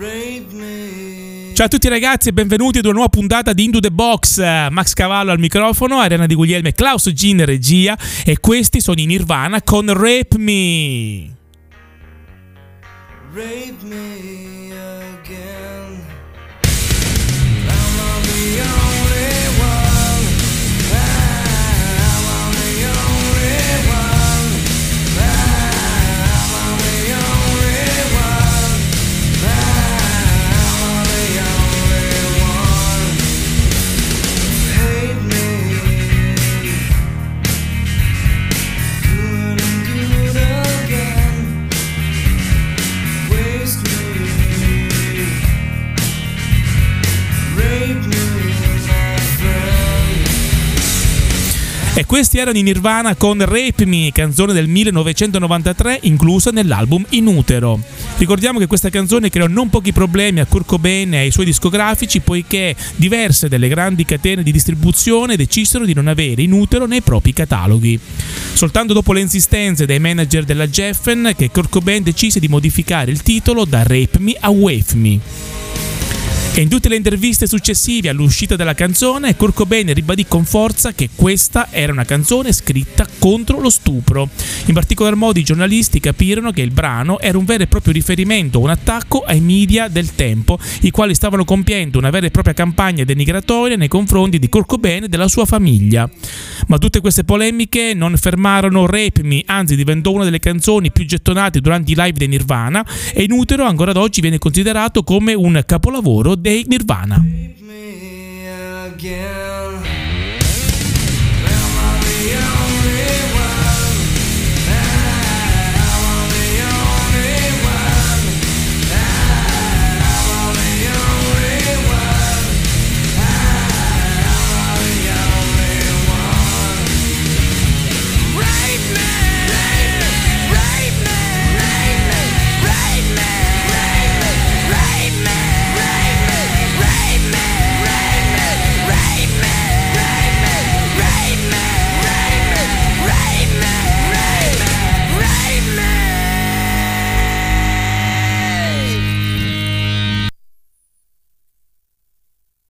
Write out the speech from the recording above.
Ciao a tutti ragazzi e benvenuti ad una nuova puntata di Into the Box. Max Cavallo al microfono, Arena di Guglielmo e Klaus G in regia e questi sono i Nirvana con Rape Me. Rape me again. E questi erano i Nirvana con Rape Me, canzone del 1993 inclusa nell'album In Utero. Ricordiamo che questa canzone creò non pochi problemi a Kurt Cobain e ai suoi discografici poiché diverse delle grandi catene di distribuzione decisero di non avere In Utero nei propri cataloghi. Soltanto dopo le insistenze dei manager della Geffen che Kurt Cobain decise di modificare il titolo da Rape Me a Wave Me. E in tutte le interviste successive all'uscita della canzone, Kurt Cobain ribadì con forza che questa era una canzone scritta contro lo stupro. In particolar modo i giornalisti capirono che il brano era un vero e proprio riferimento, un attacco ai media del tempo, i quali stavano compiendo una vera e propria campagna denigratoria nei confronti di Kurt Cobain e della sua famiglia. Ma tutte queste polemiche non fermarono Rape Me, anzi diventò una delle canzoni più gettonate durante i live dei Nirvana e in utero ancora ad oggi viene considerato come un capolavoro Nirvana. me again.